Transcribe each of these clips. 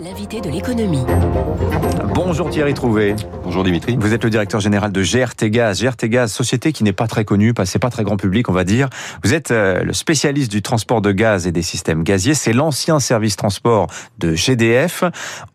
L'invité de l'économie. Bonjour Thierry Trouvé. Bonjour Dimitri. Vous êtes le directeur général de GRT Gaz. GRT Gaz, société qui n'est pas très connue, c'est pas très grand public, on va dire. Vous êtes euh, le spécialiste du transport de gaz et des systèmes gaziers. C'est l'ancien service transport de GDF.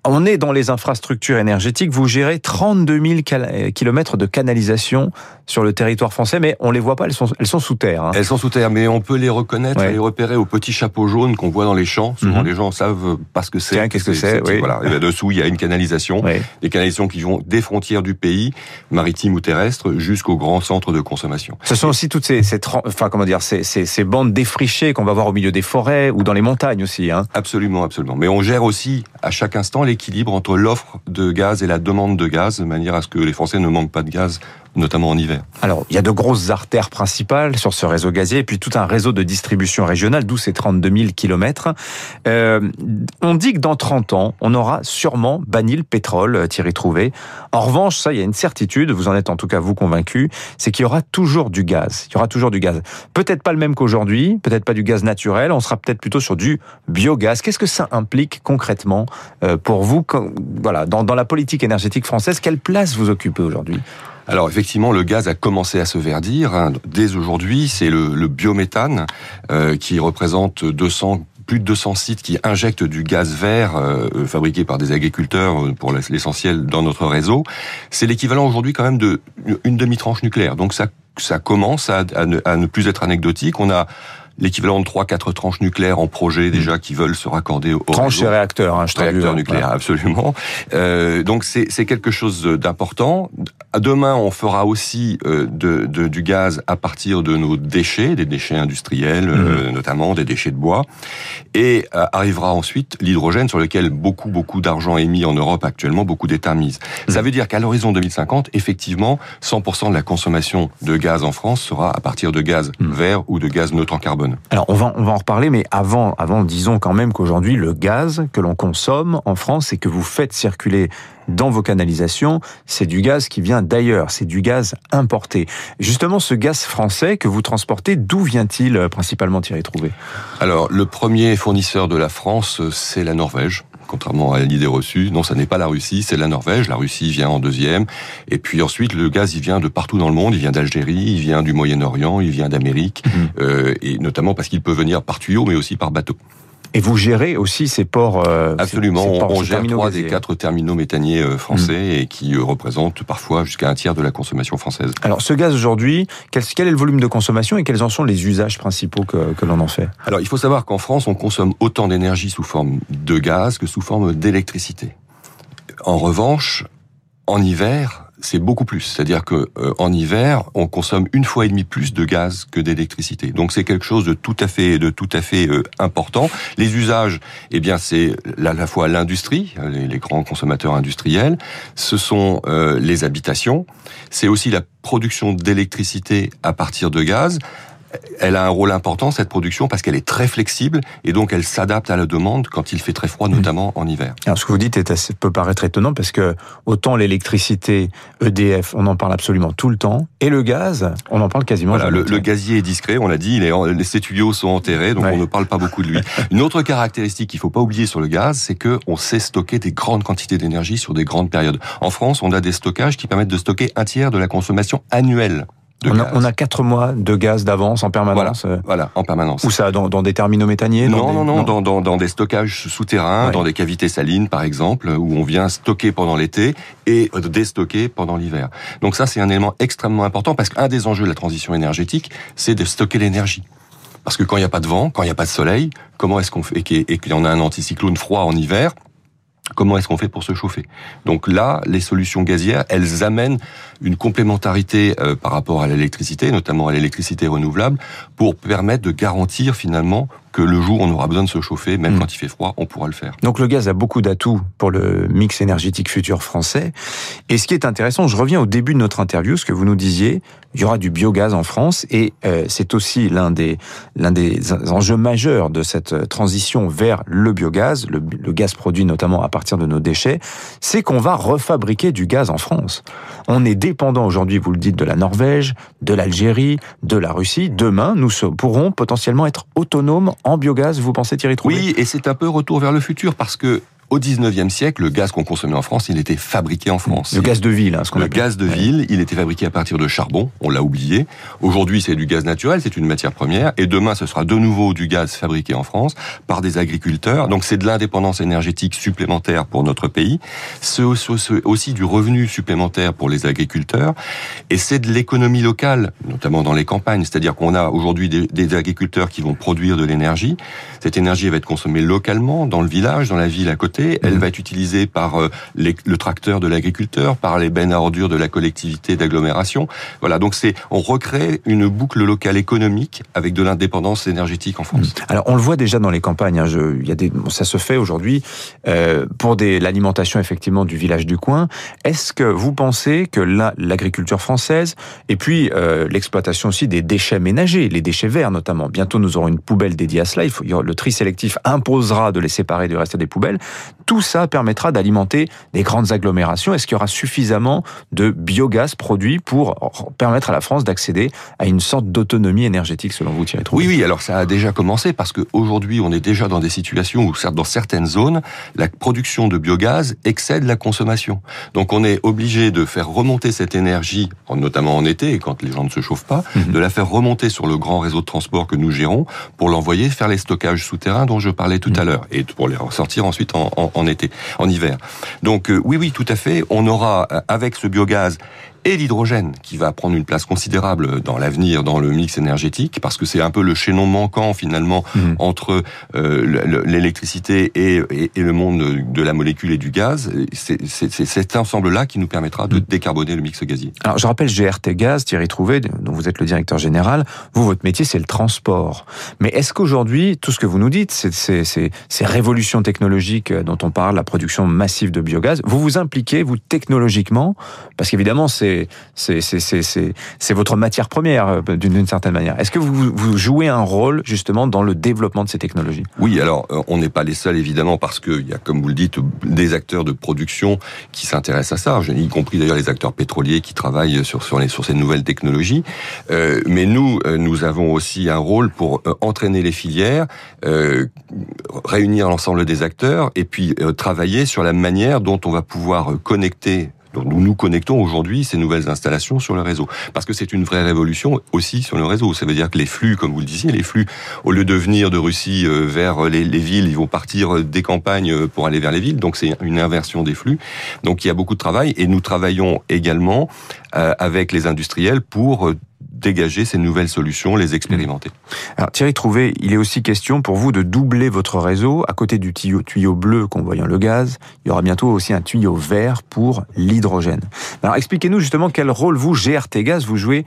On est dans les infrastructures énergétiques. Vous gérez 32 000 kilomètres de canalisation sur le territoire français, mais on les voit pas. Elles sont, elles sont sous terre. Hein. Elles sont sous terre, mais on peut les reconnaître, ouais. les repérer au petit chapeau jaune qu'on voit dans les champs. Souvent, mm -hmm. les gens savent pas ce que c'est. Qu'est-ce que c'est oui. Voilà. Et dessous, il y a une canalisation, oui. des canalisations qui vont des frontières du pays, maritimes ou terrestres, jusqu'aux grands centres de consommation. Ce sont aussi toutes ces, ces enfin comment dire, ces, ces, ces bandes défrichées qu'on va voir au milieu des forêts ou dans les montagnes aussi. Hein. Absolument, absolument. Mais on gère aussi à chaque instant l'équilibre entre l'offre de gaz et la demande de gaz, de manière à ce que les Français ne manquent pas de gaz notamment en hiver. Alors, il y a de grosses artères principales sur ce réseau gazier, et puis tout un réseau de distribution régionale, d'où ces 32 000 kilomètres. Euh, on dit que dans 30 ans, on aura sûrement banni le pétrole, Thierry Trouvé. En revanche, ça, il y a une certitude, vous en êtes en tout cas vous convaincu, c'est qu'il y aura toujours du gaz. Il y aura toujours du gaz. Peut-être pas le même qu'aujourd'hui, peut-être pas du gaz naturel, on sera peut-être plutôt sur du biogaz. Qu'est-ce que ça implique concrètement euh, pour vous, voilà, dans, la politique énergétique française Quelle place vous occupez aujourd'hui? Alors effectivement, le gaz a commencé à se verdir. Hein. Dès aujourd'hui, c'est le, le, biométhane euh, qui représente 200 plus de 200 sites qui injectent du gaz vert euh, fabriqué par des agriculteurs pour l'essentiel dans notre réseau. C'est l'équivalent aujourd'hui quand même de demi-tranche nucléaire. Donc ça, ça commence à, à ne plus être anecdotique. On a l'équivalent de 3-4 tranches nucléaires en projet déjà qui veulent se raccorder au tranches et réacteurs, hein, je réacteurs nucléaires, voilà. absolument. Euh, donc c'est quelque chose d'important. Demain, on fera aussi euh, de, de, du gaz à partir de nos déchets, des déchets industriels, mmh. euh, notamment des déchets de bois, et euh, arrivera ensuite l'hydrogène sur lequel beaucoup beaucoup d'argent est mis en Europe actuellement, beaucoup d'États misent. Mmh. Ça veut dire qu'à l'horizon 2050, effectivement, 100% de la consommation de gaz en France sera à partir de gaz mmh. vert ou de gaz neutre en carbone. Alors on va on va en reparler, mais avant avant disons quand même qu'aujourd'hui le gaz que l'on consomme en France et que vous faites circuler dans vos canalisations, c'est du gaz qui vient d'ailleurs, c'est du gaz importé. Justement, ce gaz français que vous transportez, d'où vient-il euh, principalement Thierry Trouvé? Alors, le premier fournisseur de la France, c'est la Norvège contrairement à l'idée reçue. Non, ça n'est pas la Russie, c'est la Norvège. La Russie vient en deuxième. Et puis ensuite, le gaz, il vient de partout dans le monde. Il vient d'Algérie, il vient du Moyen-Orient, il vient d'Amérique, mmh. euh, et notamment parce qu'il peut venir par tuyau, mais aussi par bateau. Et vous gérez aussi ces ports euh, Absolument, ces, ces ports, on gère trois des quatre terminaux méthaniers euh, français mmh. et qui euh, représentent parfois jusqu'à un tiers de la consommation française. Alors ce gaz aujourd'hui, quel, quel, est le volume de consommation et quels en sont les usages principaux que, que l'on en fait? Alors il faut savoir qu'en France, on consomme autant d'énergie sous forme de gaz que sous forme d'électricité. En revanche, en hiver, c'est beaucoup plus. C'est-à-dire que euh, en hiver, on consomme une fois et demie plus de gaz que d'électricité. Donc c'est quelque chose de tout à fait, de tout à fait euh, important. Les usages, eh bien, c'est à la fois l'industrie, les, les, grands consommateurs industriels. Ce sont euh, les habitations. C'est aussi la production d'électricité à partir de gaz elle a un rôle important, cette production, parce qu'elle est très flexible et donc elle s'adapte à la demande quand il fait très froid, notamment mmh. en hiver. Alors, ce que vous dites est assez, peut paraître étonnant parce que autant l'électricité, EDF, on en parle absolument tout le temps, et le gaz, on en parle quasiment voilà, jamais. Le, le, gazier est discret, on l'a dit, il est en, les tuyaux sont enterrés, donc ouais. on ne parle pas beaucoup de lui. Une autre caractéristique qu'il faut pas oublier sur le gaz, c'est que on sait stocker des grandes quantités d'énergie sur des grandes périodes. En France, on a des stockages qui permettent de stocker un tiers de la consommation annuelle on a, on a, quatre mois de gaz d'avance en permanence. Voilà, voilà, en permanence. Où ça dans, dans des terminaux méthaniers Non, des... non, non, dans, dans, dans, des stockages souterrains, ouais. dans des cavités salines par exemple, où on vient stocker pendant l'été et déstocker pendant l'hiver. Donc ça, c'est un élément extrêmement important parce qu'un des enjeux de la transition énergétique, c'est de stocker l'énergie. Parce que quand il n'y a pas de vent, quand il n'y a pas de soleil, comment est-ce qu'on fait et qu'il y en a un anticyclone froid en hiver, Comment est-ce qu'on fait pour se chauffer? Donc là, les solutions gazières, elles amènent une complémentarité euh, par rapport à l'électricité, notamment à l'électricité renouvelable, pour permettre de garantir finalement que le jour où on aura besoin de se chauffer, même mmh. quand il fait froid, on pourra le faire. Donc le gaz a beaucoup d'atouts pour le mix énergétique futur français. Et ce qui est intéressant, je reviens au début de notre interview, ce que vous nous disiez, il y aura du biogaz en France et euh, c'est aussi l'un des l'un des enjeux majeurs de cette transition vers le biogaz, le, le gaz produit notamment à partir de nos déchets, c'est qu'on va refabriquer du gaz en France. On est dépendant aujourd'hui, vous le dites, de la Norvège, de l'Algérie, de la Russie. Demain, nous pourrons potentiellement être autonomes en biogaz, vous pensez Thierry Trouvé Oui, et c'est un peu retour vers le futur parce que au 19e siècle, le gaz qu'on consommait en France, il était fabriqué en France. Le gaz de ville, hein, ce qu'on Le appelle. gaz de ville, il était fabriqué à partir de charbon, on l'a oublié. Aujourd'hui, c'est du gaz naturel, c'est une matière première, et demain, ce sera de nouveau du gaz fabriqué en France par des agriculteurs. Donc, c'est de l'indépendance énergétique supplémentaire pour notre pays. C'est aussi du revenu supplémentaire pour les agriculteurs, et c'est de l'économie locale, notamment dans les campagnes. C'est-à-dire qu'on a aujourd'hui des, des agriculteurs qui vont produire de l'énergie. Cette énergie va être consommée localement, dans le village, dans la ville à côté. Elle va être utilisée par euh, le tracteur de l'agriculteur, par les bennes à ordures de la collectivité d'agglomération. Voilà, donc c'est on recrée une boucle locale économique avec de l'indépendance énergétique en France. Alors on le voit déjà dans les campagnes. Hein, ça se fait aujourd'hui euh, pour l'alimentation effectivement du village du coin. Est-ce que vous pensez que là l'agriculture française et puis euh, l'exploitation aussi des déchets ménagers, les déchets verts notamment. Bientôt nous aurons une poubelle dédiée à cela. Le tri sélectif imposera de les séparer du reste des poubelles. Tout ça permettra d'alimenter des grandes agglomérations. Est-ce qu'il y aura suffisamment de biogaz produit pour permettre à la France d'accéder à une sorte d'autonomie énergétique, selon vous, Thierry Oui, oui. Alors ça a déjà commencé parce qu'aujourd'hui, on est déjà dans des situations où, dans certaines zones, la production de biogaz excède la consommation. Donc on est obligé de faire remonter cette énergie, notamment en été, quand les gens ne se chauffent pas, mmh. de la faire remonter sur le grand réseau de transport que nous gérons pour l'envoyer faire les stockages souterrains dont je parlais tout mmh. à l'heure et pour les ressortir ensuite en, en, été, en hiver. Donc euh, oui, oui, tout à fait. On aura avec ce biogaz et l'hydrogène qui va prendre une place considérable dans l'avenir dans le mix énergétique parce que c'est un peu le chaînon manquant finalement mmh. entre euh, l'électricité et, et, et, le monde de la molécule et du gaz. C'est cet ensemble-là qui nous permettra de mmh. décarboner le mix gazier. Alors je rappelle GRT Gaz, Thierry Trouvé, dont vous êtes le directeur général. Vous, votre métier, c'est le transport. Mais est-ce qu'aujourd'hui, tout ce que vous nous dites, ces, ces révolutions technologiques dont on parle, la production massive de biogaz, vous vous impliquez, vous, technologiquement, parce qu'évidemment, c'est c'est votre matière première euh, d'une certaine manière. Est-ce que vous, jouez un rôle justement dans le développement de ces technologies? Oui, alors euh, on n'est pas les seuls évidemment parce qu'il y a, comme vous le dites, des acteurs de production qui s'intéressent à ça, y compris d'ailleurs les acteurs pétroliers qui travaillent sur ces nouvelles technologies. Euh, mais nous, nous avons aussi un rôle pour entraîner les filières, réunir l'ensemble des acteurs et puis travailler sur la manière dont on va pouvoir connecter donc nous nous connectons aujourd'hui ces nouvelles installations sur le réseau. Parce que c'est une vraie révolution aussi sur le réseau. Ça veut dire que les flux, comme vous le disiez, les flux, au lieu de venir de Russie vers les, les villes, ils vont partir des campagnes pour aller vers les villes. Donc c'est une inversion des flux. Donc il y a beaucoup de travail et nous travaillons également euh, avec les industriels pour dégager ces nouvelles solutions, les expérimenter. Alors Thierry Trouvé, il est aussi question pour vous de doubler votre réseau. À côté du tuyau, tuyau bleu convoyant le gaz, il y aura bientôt aussi un tuyau vert pour l'hydrogène. Alors expliquez-nous justement quel rôle vous, GRT Gaz, vous jouez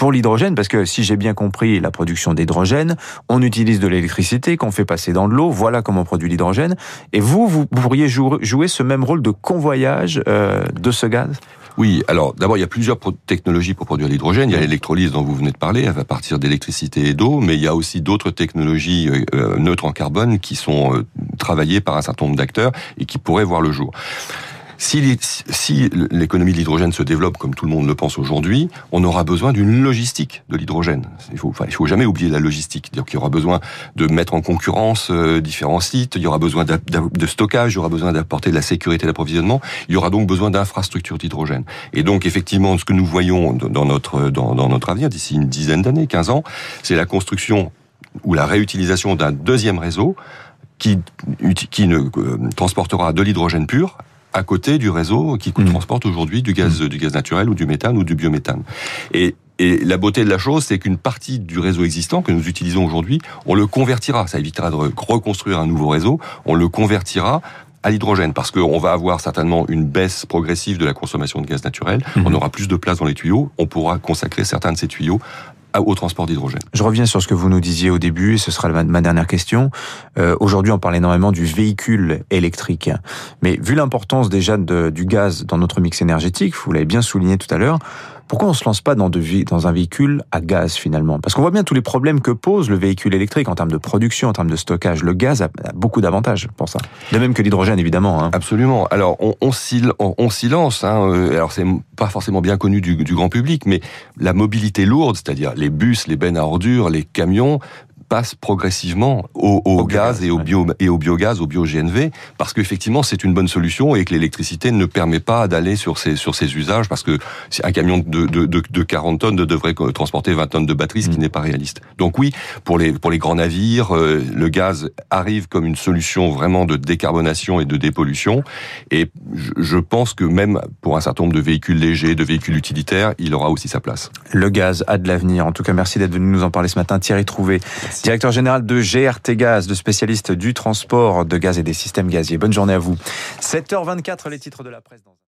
pour l'hydrogène, parce que si j'ai bien compris la production d'hydrogène, on utilise de l'électricité qu'on fait passer dans de l'eau, voilà comment on produit l'hydrogène. Et vous, vous pourriez jouer ce même rôle de convoyage euh, de ce gaz? Oui, alors d'abord il y a plusieurs technologies pour produire l'hydrogène. Il y a l'électrolyse dont vous venez de parler, elle va partir d'électricité et d'eau, mais il y a aussi d'autres technologies euh, neutres en carbone qui sont euh, travaillées par un certain nombre d'acteurs et qui pourraient voir le jour. Si, l'économie de l'hydrogène se développe comme tout le monde le pense aujourd'hui, on aura besoin d'une logistique de l'hydrogène. Il faut, enfin, il faut jamais oublier la logistique. Donc, il y aura besoin de mettre en concurrence euh, différents sites. Il y aura besoin de stockage. Il y aura besoin d'apporter de la sécurité d'approvisionnement. Il y aura donc besoin d'infrastructures d'hydrogène. Et donc, effectivement, ce que nous voyons dans notre dans, dans notre avenir d'ici une dizaine d'années, 15 ans, c'est la construction ou la réutilisation d'un deuxième réseau qui, qui ne euh, transportera de l'hydrogène pur à côté du réseau qui mmh. transporte aujourd'hui du gaz, mmh. du gaz naturel ou du méthane ou du biométhane. Et et la beauté de la chose, c'est qu'une partie du réseau existant que nous utilisons aujourd'hui, on le convertira. Ça évitera de reconstruire un nouveau réseau. On le convertira à l'hydrogène parce qu'on va avoir certainement une baisse progressive de la consommation de gaz naturel. Mmh. On aura plus de place dans les tuyaux. On pourra consacrer certains de ces tuyaux au transport d'hydrogène. Je reviens sur ce que vous nous disiez au début, et ce sera ma dernière question. Euh, Aujourd'hui, on parle énormément du véhicule électrique. Mais vu l'importance déjà de, du gaz dans notre mix énergétique, vous l'avez bien souligné tout à l'heure, pourquoi on se lance pas dans, un véhicule à gaz finalement? Parce qu'on voit bien tous les problèmes que pose le véhicule électrique en termes de production, en termes de stockage. Le gaz a, beaucoup d'avantages pour ça. De même que l'hydrogène évidemment. Hein. Absolument. Alors on, on, on. Hein. Alors c'est pas forcément bien connu du, du grand public, mais la mobilité lourde, c'est-à-dire les bus, les bennes à ordures, les camions, passe progressivement au, au, gaz, et au bio et au biogaz, au bio-GNV, parce qu'effectivement c'est une bonne solution et que l'électricité ne permet pas d'aller sur ces sur ces usages parce que un camion de, de, de, de 40 tonnes devrait transporter 20 tonnes de batterie, ce qui mm. n'est pas réaliste. Donc oui, pour les pour les grands navires, euh, le gaz arrive comme une solution vraiment de décarbonation et de dépollution. Et je pense que même pour un certain nombre de véhicules légers, de véhicules utilitaires, il aura aussi sa place. Le gaz a de l'avenir. En tout cas, merci d'être venu nous en parler ce matin. Thierry Trouvé, directeur général de GRT Gaz, de spécialiste du transport de gaz et des systèmes gaziers. Bonne journée à vous. 7h24, les titres de la presse.